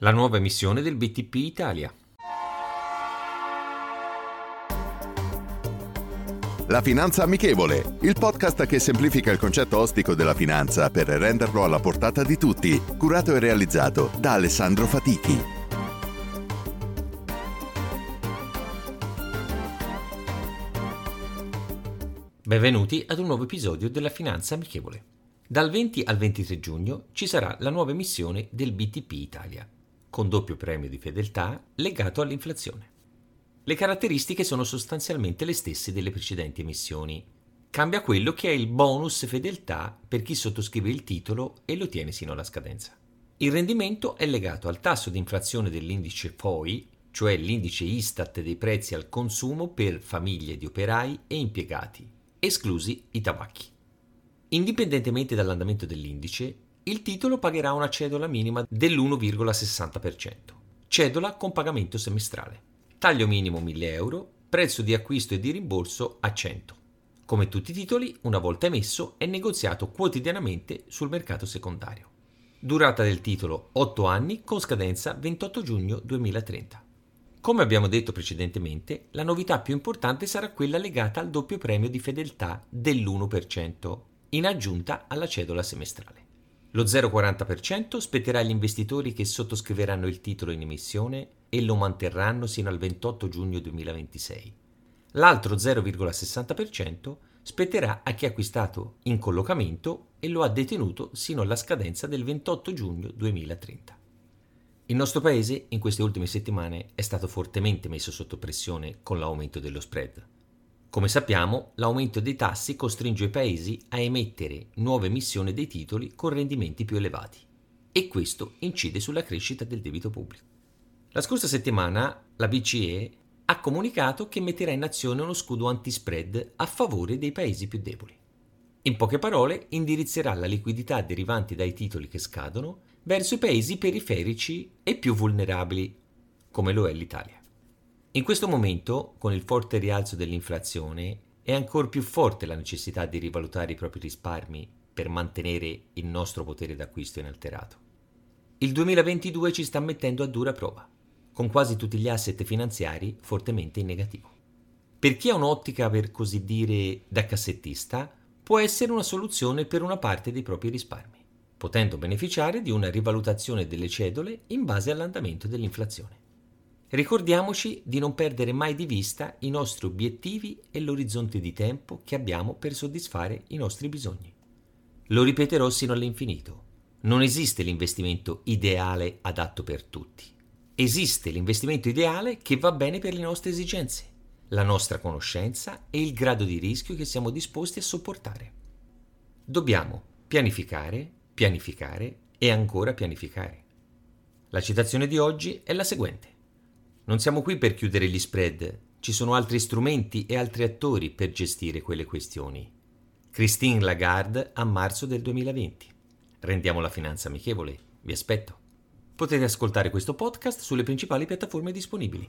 La nuova emissione del BTP Italia. La Finanza Amichevole, il podcast che semplifica il concetto ostico della finanza per renderlo alla portata di tutti, curato e realizzato da Alessandro Fatichi. Benvenuti ad un nuovo episodio della Finanza Amichevole. Dal 20 al 23 giugno ci sarà la nuova emissione del BTP Italia, con doppio premio di fedeltà legato all'inflazione. Le caratteristiche sono sostanzialmente le stesse delle precedenti emissioni. Cambia quello che è il bonus fedeltà per chi sottoscrive il titolo e lo tiene sino alla scadenza. Il rendimento è legato al tasso di inflazione dell'indice FOI, cioè l'indice Istat dei prezzi al consumo per famiglie di operai e impiegati, esclusi i tabacchi. Indipendentemente dall'andamento dell'indice, il titolo pagherà una cedola minima dell'1,60%, cedola con pagamento semestrale. Taglio minimo 1000 euro, prezzo di acquisto e di rimborso a 100. Come tutti i titoli, una volta emesso, è negoziato quotidianamente sul mercato secondario. Durata del titolo 8 anni con scadenza 28 giugno 2030. Come abbiamo detto precedentemente, la novità più importante sarà quella legata al doppio premio di fedeltà dell'1%, in aggiunta alla cedola semestrale. Lo 0,40% spetterà agli investitori che sottoscriveranno il titolo in emissione e lo manterranno sino al 28 giugno 2026. L'altro 0,60% spetterà a chi ha acquistato in collocamento e lo ha detenuto sino alla scadenza del 28 giugno 2030. Il nostro paese in queste ultime settimane è stato fortemente messo sotto pressione con l'aumento dello spread. Come sappiamo, l'aumento dei tassi costringe i paesi a emettere nuove emissioni dei titoli con rendimenti più elevati e questo incide sulla crescita del debito pubblico. La scorsa settimana la BCE ha comunicato che metterà in azione uno scudo anti-spread a favore dei paesi più deboli. In poche parole, indirizzerà la liquidità derivante dai titoli che scadono verso i paesi periferici e più vulnerabili, come lo è l'Italia. In questo momento, con il forte rialzo dell'inflazione, è ancora più forte la necessità di rivalutare i propri risparmi per mantenere il nostro potere d'acquisto inalterato. Il 2022 ci sta mettendo a dura prova, con quasi tutti gli asset finanziari fortemente in negativo. Per chi ha un'ottica, per così dire, da cassettista, può essere una soluzione per una parte dei propri risparmi, potendo beneficiare di una rivalutazione delle cedole in base all'andamento dell'inflazione. Ricordiamoci di non perdere mai di vista i nostri obiettivi e l'orizzonte di tempo che abbiamo per soddisfare i nostri bisogni. Lo ripeterò sino all'infinito. Non esiste l'investimento ideale adatto per tutti. Esiste l'investimento ideale che va bene per le nostre esigenze, la nostra conoscenza e il grado di rischio che siamo disposti a sopportare. Dobbiamo pianificare, pianificare e ancora pianificare. La citazione di oggi è la seguente. Non siamo qui per chiudere gli spread, ci sono altri strumenti e altri attori per gestire quelle questioni. Christine Lagarde a marzo del 2020. Rendiamo la finanza amichevole, vi aspetto. Potete ascoltare questo podcast sulle principali piattaforme disponibili.